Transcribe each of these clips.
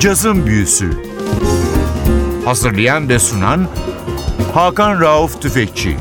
Cazın Büyüsü Hazırlayan ve sunan Hakan Rauf Tüfekçi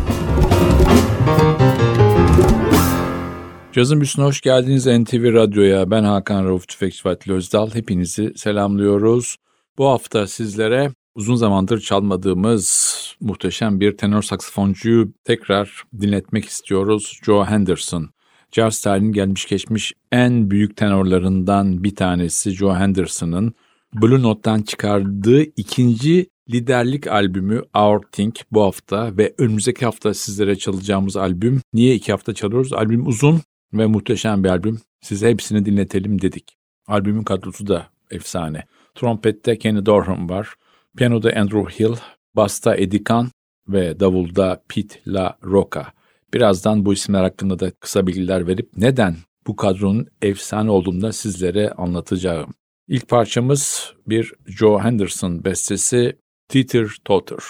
Cazın Büyüsü'ne hoş geldiniz NTV Radyo'ya. Ben Hakan Rauf Tüfekçi Fatih Özdal. Hepinizi selamlıyoruz. Bu hafta sizlere uzun zamandır çalmadığımız muhteşem bir tenor saksafoncuyu tekrar dinletmek istiyoruz. Joe Henderson. Jazz tarihinin gelmiş geçmiş en büyük tenorlarından bir tanesi Joe Henderson'ın Blue Note'dan çıkardığı ikinci liderlik albümü Our Think bu hafta ve önümüzdeki hafta sizlere çalacağımız albüm. Niye iki hafta çalıyoruz? Albüm uzun ve muhteşem bir albüm. Size hepsini dinletelim dedik. Albümün kadrosu da efsane. Trompette Kenny Dorham var. Piyanoda Andrew Hill, basta Eddie Kahn ve davulda Pete La Roca. Birazdan bu isimler hakkında da kısa bilgiler verip neden bu kadronun efsane olduğunu da sizlere anlatacağım. İlk parçamız bir Joe Henderson bestesi Teeter Totter.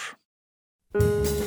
Müzik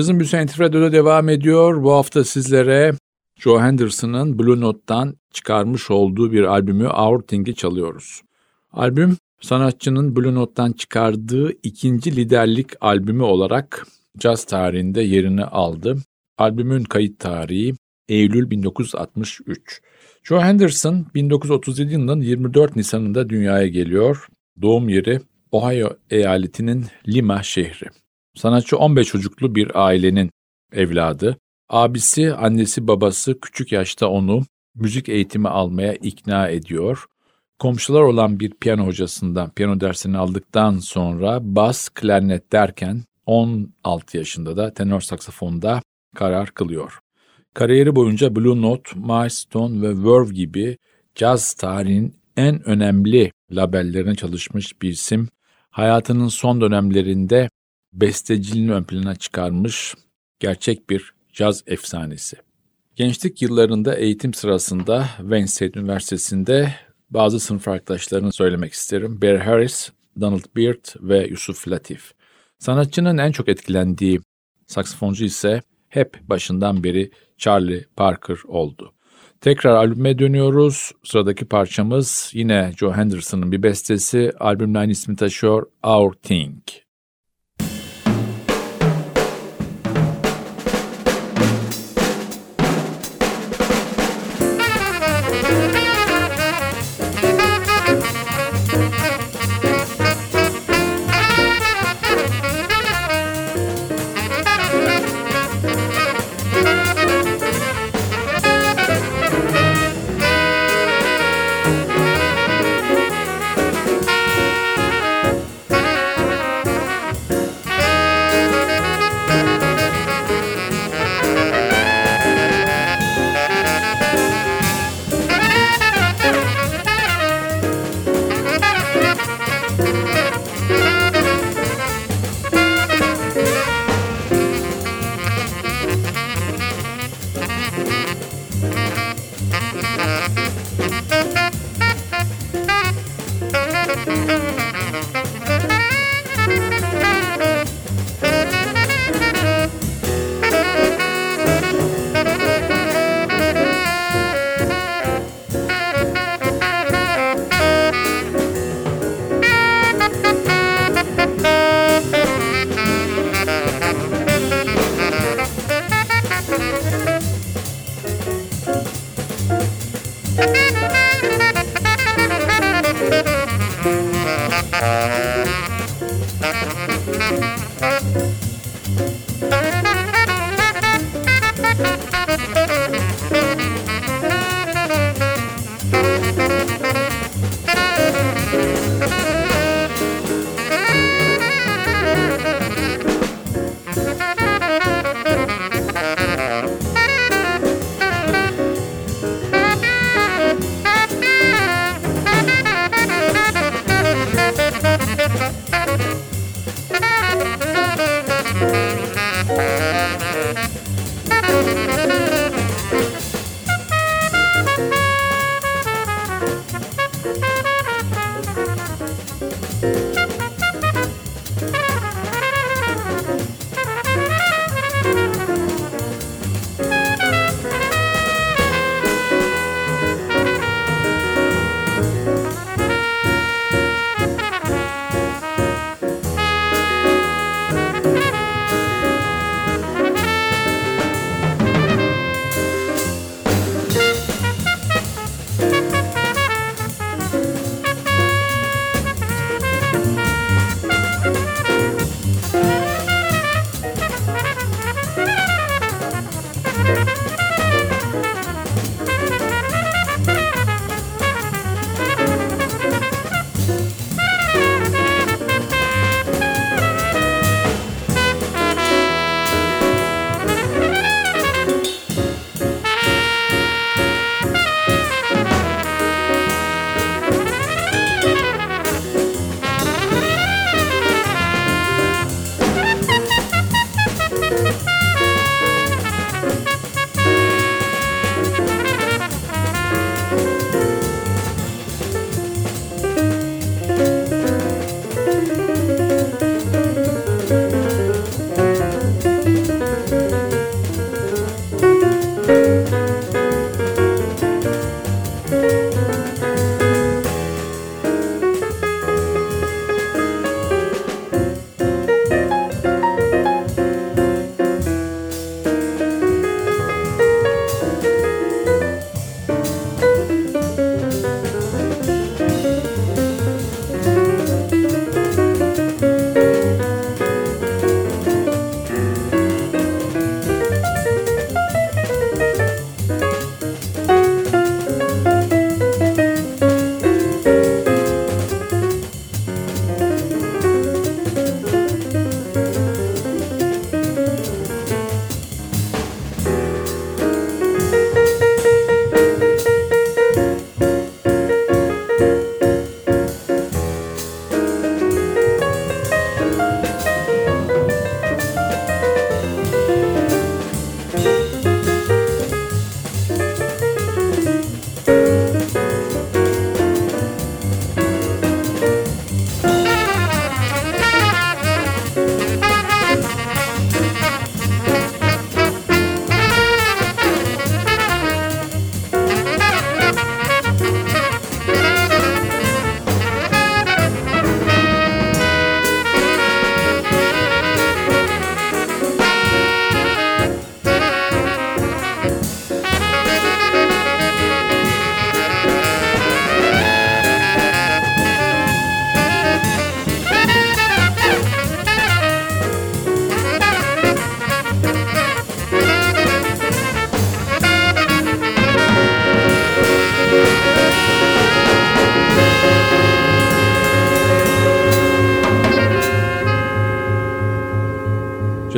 Cazın Büyüsü NTV Radyo'da devam ediyor. Bu hafta sizlere Joe Henderson'ın Blue Note'dan çıkarmış olduğu bir albümü Our Thing'i çalıyoruz. Albüm sanatçının Blue Note'dan çıkardığı ikinci liderlik albümü olarak caz tarihinde yerini aldı. Albümün kayıt tarihi Eylül 1963. Joe Henderson 1937 yılının 24 Nisan'ında dünyaya geliyor. Doğum yeri Ohio eyaletinin Lima şehri. Sanatçı 15 çocuklu bir ailenin evladı. Abisi, annesi, babası küçük yaşta onu müzik eğitimi almaya ikna ediyor. Komşular olan bir piyano hocasından piyano dersini aldıktan sonra bas, klarnet derken 16 yaşında da tenor saksafonda karar kılıyor. Kariyeri boyunca Blue Note, Milestone ve Verve gibi caz tarihinin en önemli labellerine çalışmış bir isim. Hayatının son dönemlerinde besteciliğini ön plana çıkarmış gerçek bir caz efsanesi. Gençlik yıllarında eğitim sırasında Wayne Üniversitesi'nde bazı sınıf arkadaşlarını söylemek isterim. Barry Harris, Donald Byrd ve Yusuf Latif. Sanatçının en çok etkilendiği saksafoncu ise hep başından beri Charlie Parker oldu. Tekrar albüme dönüyoruz. Sıradaki parçamız yine Joe Henderson'ın bir bestesi. Albümün aynı ismi taşıyor Our Thing.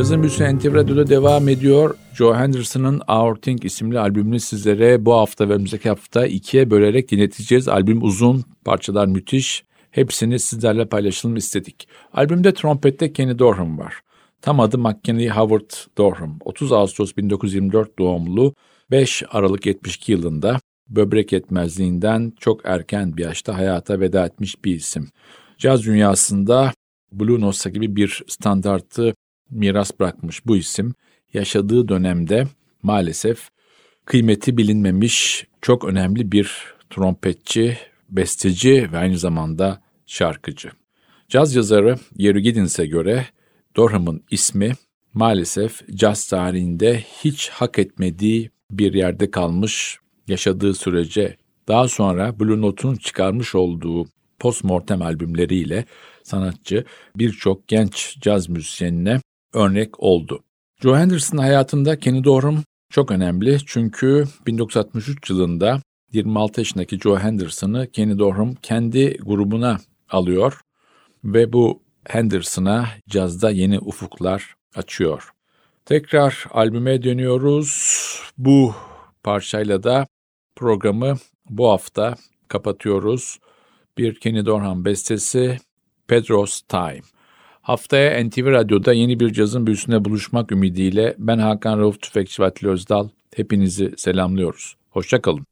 Cazın Büyüsü NTV Radyo'da devam ediyor. Joe Henderson'ın Our Thing isimli albümünü sizlere bu hafta ve önümüzdeki hafta ikiye bölerek dinleteceğiz. Albüm uzun, parçalar müthiş. Hepsini sizlerle paylaşalım istedik. Albümde trompette Kenny Dorham var. Tam adı McKinney Howard Dorham. 30 Ağustos 1924 doğumlu 5 Aralık 72 yılında böbrek yetmezliğinden çok erken bir yaşta hayata veda etmiş bir isim. Caz dünyasında Blue Notes gibi bir standartı miras bırakmış bu isim yaşadığı dönemde maalesef kıymeti bilinmemiş çok önemli bir trompetçi, besteci ve aynı zamanda şarkıcı. Caz yazarı Jerry Giddins'e göre Dorham'ın ismi maalesef caz tarihinde hiç hak etmediği bir yerde kalmış yaşadığı sürece daha sonra Blue Note'un çıkarmış olduğu postmortem albümleriyle sanatçı birçok genç caz müzisyenine örnek oldu. Joe Henderson hayatında Kenny Dorham çok önemli çünkü 1963 yılında 26 yaşındaki Joe Henderson'ı Kenny Dorham kendi grubuna alıyor ve bu Henderson'a cazda yeni ufuklar açıyor. Tekrar albüme dönüyoruz. Bu parçayla da programı bu hafta kapatıyoruz. Bir Kenny Dorham bestesi Pedro's Time. Haftaya NTV Radyo'da yeni bir cazın büyüsüne buluşmak ümidiyle ben Hakan Rauf Tüfekçi ve Özdal. Hepinizi selamlıyoruz. Hoşçakalın.